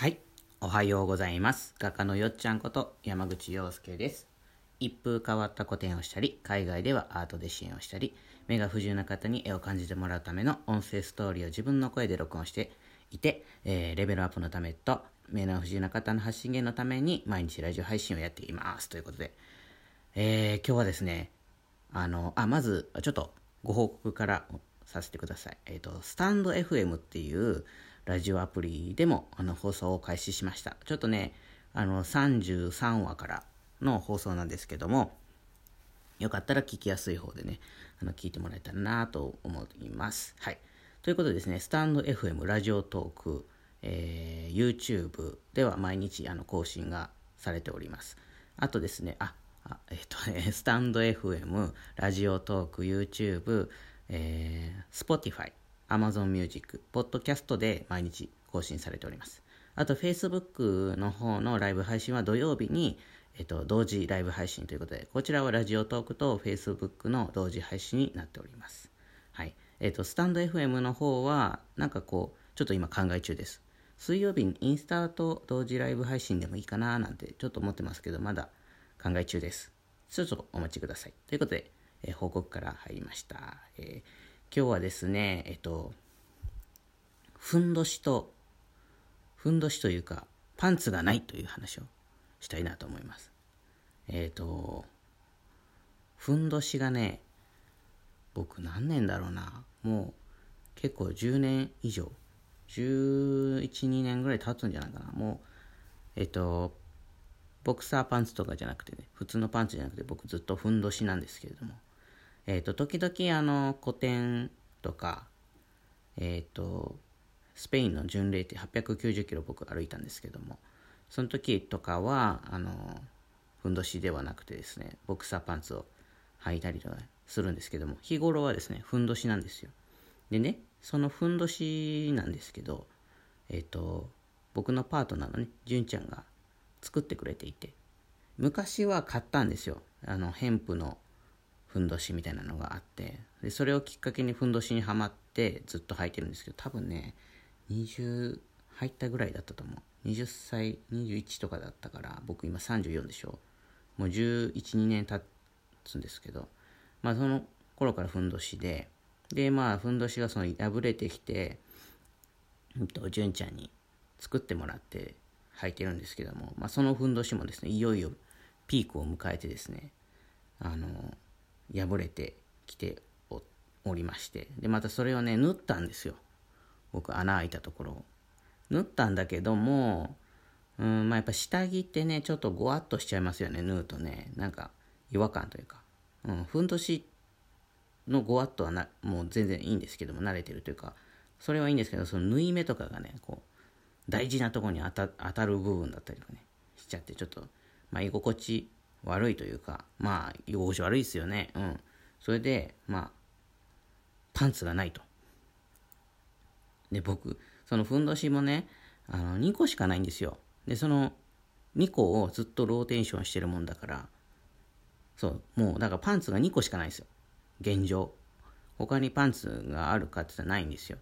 はい。おはようございます。画家のよっちゃんこと山口洋介です。一風変わった個展をしたり、海外ではアートで支援をしたり、目が不自由な方に絵を感じてもらうための音声ストーリーを自分の声で録音していて、えーレベルアップのためと、目の不自由な方の発信源のために毎日ラジオ配信をやっています。ということで、えー今日はですね、あの、あ、まず、ちょっとご報告からさせてください。えっ、と、スタンド FM っていうラジオアプリでもあの放送を開始しました。ちょっとね、あの、33話からの放送なんですけども、よかったら聞きやすい方でね、あの聞いてもらえたらなと思います。はい。ということでですね、スタンド FM ラジオトーク、えー YouTube では毎日あの更新がされております。あとですね、あ、あえっ、とね、スタンド FM、ラジオトーク、YouTube、えー Spotify、Amazon Music、Podcast で毎日更新されております。あと、Facebook の方のライブ配信は土曜日に、えっと、同時ライブ配信ということで、こちらはラジオトークと Facebook の同時配信になっております。はい。えっと、スタンド FM の方は、なんかこう、ちょっと今考え中です。水曜日にインスタと同時ライブ配信でもいいかななんてちょっと思ってますけど、まだ考え中です。ちょっとお待ちください。ということで、えー報告から入りました。えー今日はですね、えっと、ふんどしと、ふんどしというか、パンツがないという話をしたいなと思います。えっ、と、ふんどしがね、僕何年だろうな、もう結構10年以上、11、2年ぐらい経つんじゃないかな。もう、えっ、と、ボクサーパンツとかじゃなくてね、普通のパンツじゃなくて僕ずっとふんどしなんですけれども、えっ、と、時々あの、古典とか、えっ、と、スペインの巡礼って890キロ僕歩いたんですけども、その時とかは、あの、ふんどしではなくてですね、ボクサーパンツを履いたりとかするんですけども、日頃はですね、ふんどしなんですよ。でね、そのふんどしなんですけど、えっ、と、僕のパートナーのね、純ちゃんが作ってくれていて、昔は買ったんですよ。あの、ヘンプのふんどしみたいなのがあって、で、それをきっかけにふんどしにはまってずっと履いてるんですけど、多分ね、20入ったぐらいだったと思う。20歳、21とかだったから、僕今34でしょ。もう11、2年経つんですけど、まあその頃からふんどしで、で、まあふんどしがその破れてきて、うんと、純ちゃんに作ってもらって履いてるんですけども、まあそのふんどしもですね、いよいよピークを迎えてですね、あの、破れてきておりまして、で、またそれをね、縫ったんですよ。僕穴開いたところを。縫ったんだけどもうんまあやっぱ下着ってねちょっとごわっとしちゃいますよね縫うとね。なんか違和感というか、うん、ふんどしのごわっとはなもう全然いいんですけども慣れてるというか。それはいいんですけどその縫い目とかがねこう大事なとこに当た当たる部分だったりとかねしちゃってちょっとまあ居心地悪いというかまあ居心地悪いですよねうんそれでまあパンツがないとで、僕、そのふんどしもね、あの、2個しかないんですよ。で、その2個をずっとローテンションしてるもんだから、そう、もう、だからパンツが2個しかないんですよ。現状。他にパンツがあるかって言ったらないんですよ。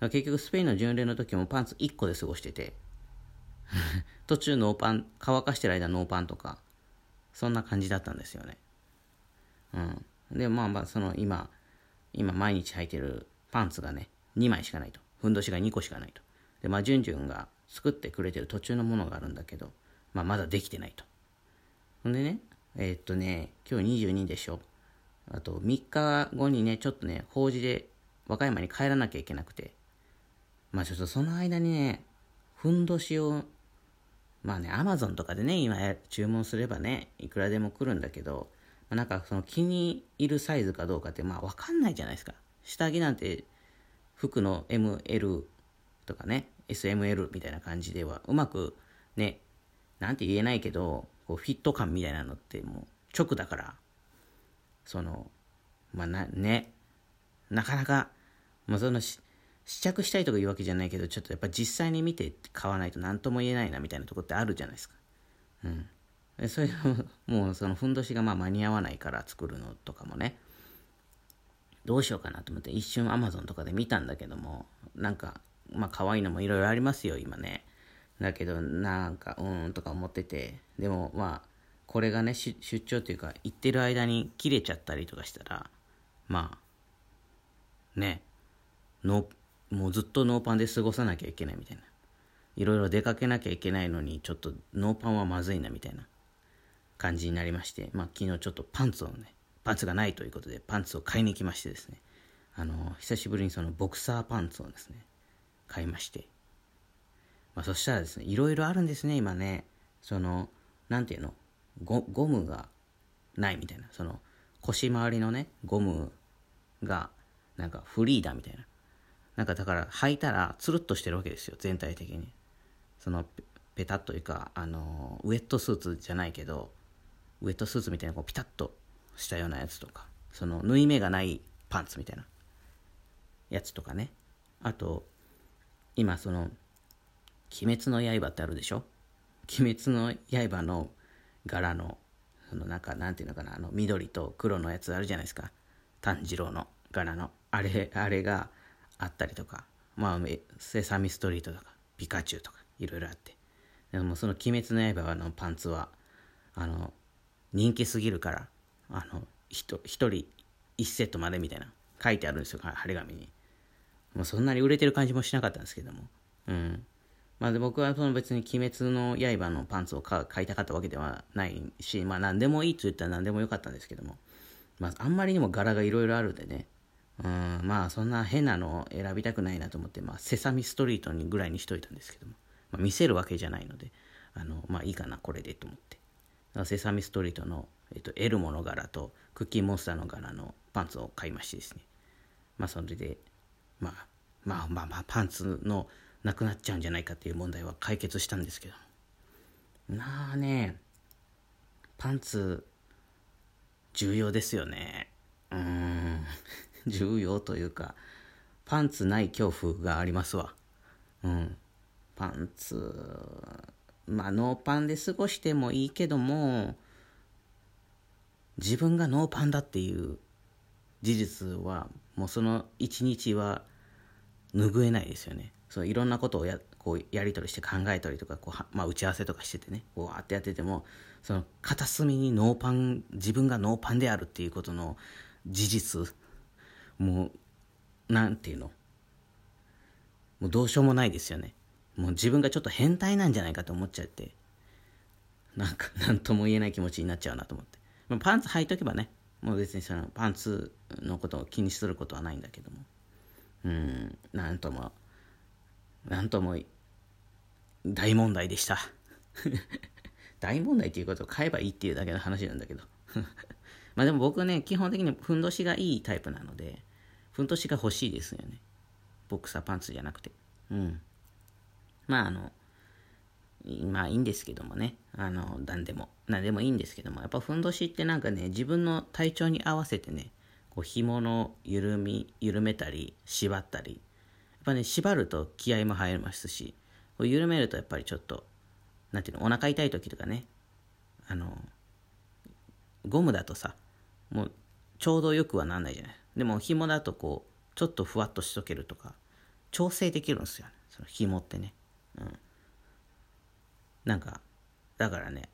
結局、スペインの巡礼の時もパンツ1個で過ごしてて、途中ノーパン、乾かしてる間ノーパンとか、そんな感じだったんですよね。うん。で、まあまあ、その今、今毎日履いてるパンツがね、2枚しかないと。ふんどしが2個しかないと。で、まあ、じゅんじゅんが作ってくれてる途中のものがあるんだけど、まあ、まだできてないと。ほんでね、えーっとね、今日22でしょ。あと、3日後にね、ちょっとね、法事で和歌山に帰らなきゃいけなくて、まあ、ちょっとその間にね、ふんどしを、まあね、アマゾンとかでね、今注文すればね、いくらでも来るんだけど、まあ、なんかその気に入るサイズかどうかって、まあわかんないじゃないですか。下着なんて服の ML とかね、SML みたいな感じでは、うまくね、なんて言えないけど、こうフィット感みたいなのってもう直だから、その、まあな、ね、なかなか、まあそのし試着したいとかいうわけじゃないけど、ちょっとやっぱ実際に見て買わないと何とも言えないなみたいなとこってあるじゃないですか。うん。でそれの、もうそのふんどしがまあ間に合わないから作るのとかもね、どうしようかなと思って一瞬アマゾンとかで見たんだけども、なんか、まあ可愛いのもいろいろありますよ、今ね。だけどなんかうーんとか思っててでもまあこれがね出張というか行ってる間に切れちゃったりとかしたらまあねノもうずっとノーパンで過ごさなきゃいけないみたいな。いろいろ出かけなきゃいけないのにちょっとノーパンはまずいなみたいな感じになりましてまあ昨日ちょっとパンツをねパンツがないということでパンツを買いに来ましてですね。あの久しぶりにそのボクサーパンツをですね買いまして。まあ、そしたらですねいろいろあるんですね今ね。その何ていうのゴゴムがないみたいな。その腰回りのねゴムがなんかフリーだみたいな。なんかだから履いたらつるっとしてるわけですよ全体的にそのペタッというかあのウエットスーツじゃないけどウエットスーツみたいなこうピタッとしたようなやつとかその縫い目がないパンツみたいなやつとかねあと今その鬼滅の刃ってあるでしょ？鬼滅の刃の柄の、そのなんか、なんていうのかな、あの、緑と黒のやつあるじゃないですか。炭治郎の柄の。あれ、あれがあったりとか、まあ、セサミストリートとか、ピカチュウとか、いろいろあって。でもその鬼滅の刃のパンツは、あの、人気すぎるから、あの、一人一セットまでみたいな、書いてあるんですよ、張り紙に。もうそんなに売れてる感じもしなかったんですけども。うん。まあ、で僕はその別に鬼滅の刃のパンツを買いたかったわけではないし、まあ何でもいいと言ったら何でもよかったんですけども、まああんまりにも柄がいろいろあるんでね、うん、まあそんな変なのを選びたくないなと思って、まあセサミストリートにぐらいにしといたんですけども、まあ、見せるわけじゃないので、あの、まあいいかな、これでと思って。セサミストリートの、えっと、エルモの柄とクッキーモンスターの柄のパンツを買いましてですね、まあそれで、まあ、まあまあまあパンツのなくなっちゃうんじゃないかっていう問題は解決したんですけどまあねパンツ重要ですよね。うん。重要というかパンツない恐怖がありますわ。うん。パンツまあノーパンで過ごしてもいいけども自分がノーパンだっていう事実はもうその一日は拭えないですよね。そういろんなことをやこうやり取りして考えたりとかこう、まあ、打ち合わせとかしててねわーってやっててもその片隅にノーパン自分がノーパンであるっていうことの事実もうなんていうの？もうどうしようもないですよね。もう自分がちょっと変態なんじゃないかと思っちゃって。なんか 何とも言えない気持ちになっちゃうなと思って、まあ、パンツ履いとけばね。もう別にそのパンツのことを気にすることはないんだけども。うんなんともなんとも大問題でした。大問題っていうことを買えばいいっていうだけの話なんだけど。まあでも僕ね基本的にふんどしがいいタイプなので。ふんどしが欲しいですよね。ボクサーパンツじゃなくて。うん。まああのまあいいんですけどもね。あの何でも。何でもいいんですけども。やっぱふんどしってなんかね自分の体調に合わせてねこう紐の緩み緩めたり縛ったり。やっぱね、縛ると気合も入りますし、こう緩めるとやっぱりちょっと、なんていうの、お腹痛い時とかね、あの、ゴムだとさ、もうちょうどよくはなんないじゃない。でも紐だとこう、ちょっとふわっとしとけるとか、調整できるんですよ、ね、その紐ってね。うん。なんか、だからね、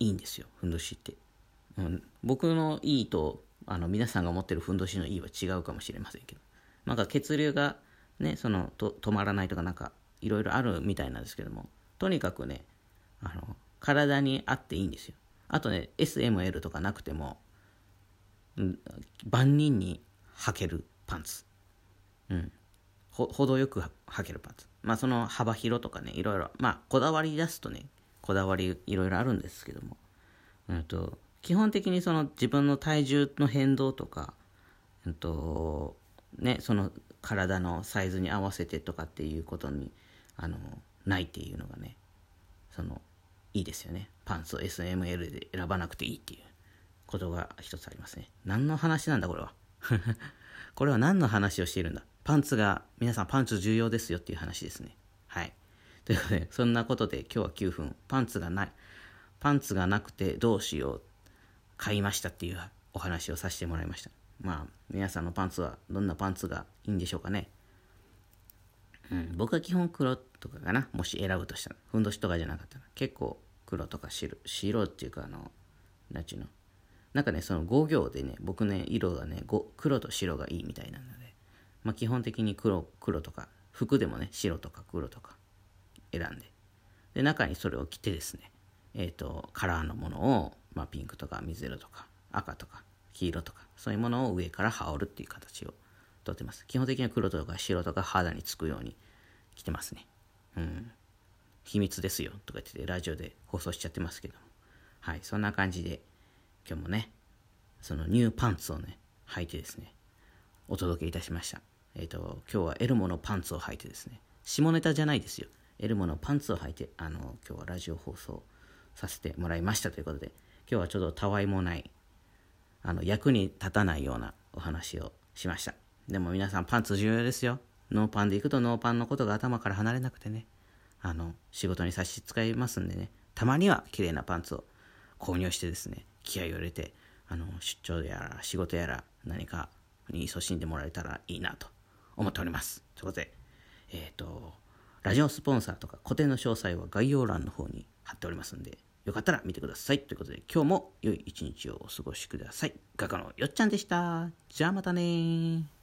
いいんですよ、ふんどしって。うん、僕のいいと、あの、皆さんが持ってるふんどしのいいは違うかもしれませんけど。なんか血流がね、そのと止まらないとかなんかいろいろあるみたいなんですけどもとにかくねあの体に合っていいんですよあとね SML とかなくても、万人に履けるパンツ。うん。ほ程よく履けるパンツ。まあその幅広とかねいろいろ。まあこだわり出すとねこだわりいろいろあるんですけども、うんと、基本的にその自分の体重の変動とか、うんとね、その体のサイズに合わせてとかっていうことにあのないっていうのがねそのいいですよね。パンツを SML で選ばなくていいっていう。ことが一つありますね。何の話なんだこれは。これは何の話をしているんだ。パンツが皆さんパンツ重要ですよっていう話ですね。はい。ということでそんなことで今日は9分。パンツがない。パンツがなくてどうしよう。買いましたっていうお話をさせてもらいました。まあ、皆さんのパンツはどんなパンツがいいんでしょうかね。うん、僕は基本黒とかかな。もし選ぶとしたら。ふんどしとかじゃなかったら。結構黒とか白白っていうかあの何ちゅうの？なんかねその5行でね僕ね色がね黒と白がいいみたいなので、まあ、基本的に黒黒とか服でもね白とか黒とか選んでで中にそれを着てですねえっ、ー、とカラーのものを、まあ、ピンクとか水色とか赤とか黄色とかそういうものを上から羽織るっていう形をとってます。基本的には黒とか白とか肌につくように着てますね。うん。秘密ですよとか言っててラジオで放送しちゃってますけども。はい、そんな感じで今日もね、そのニューパンツをね、履いてですね、お届けいたしました。えっ、ー、と、今日はエルモのパンツを履いてですね、下ネタじゃないですよ。エルモのパンツを履いて、あの、今日はラジオ放送させてもらいましたということで、今日はちょっとたわいもない、あの、役に立たないようなお話をしました。でも皆さんパンツ重要ですよ。ノーパンで行くとノーパンのことが頭から離れなくてね、あの、仕事に差し支えますんでね、たまには綺麗なパンツを購入してですね、気合を入れて、あの、出張やら仕事やら何かに勤しんでもらえたらいいなと思っております。ということで、えっ、ー、と、ラジオスポンサーとか固定の詳細は概要欄の方に貼っておりますんで、よかったら見てください。ということで、今日も良い一日をお過ごしください。画家のよっちゃんでした。じゃあまたね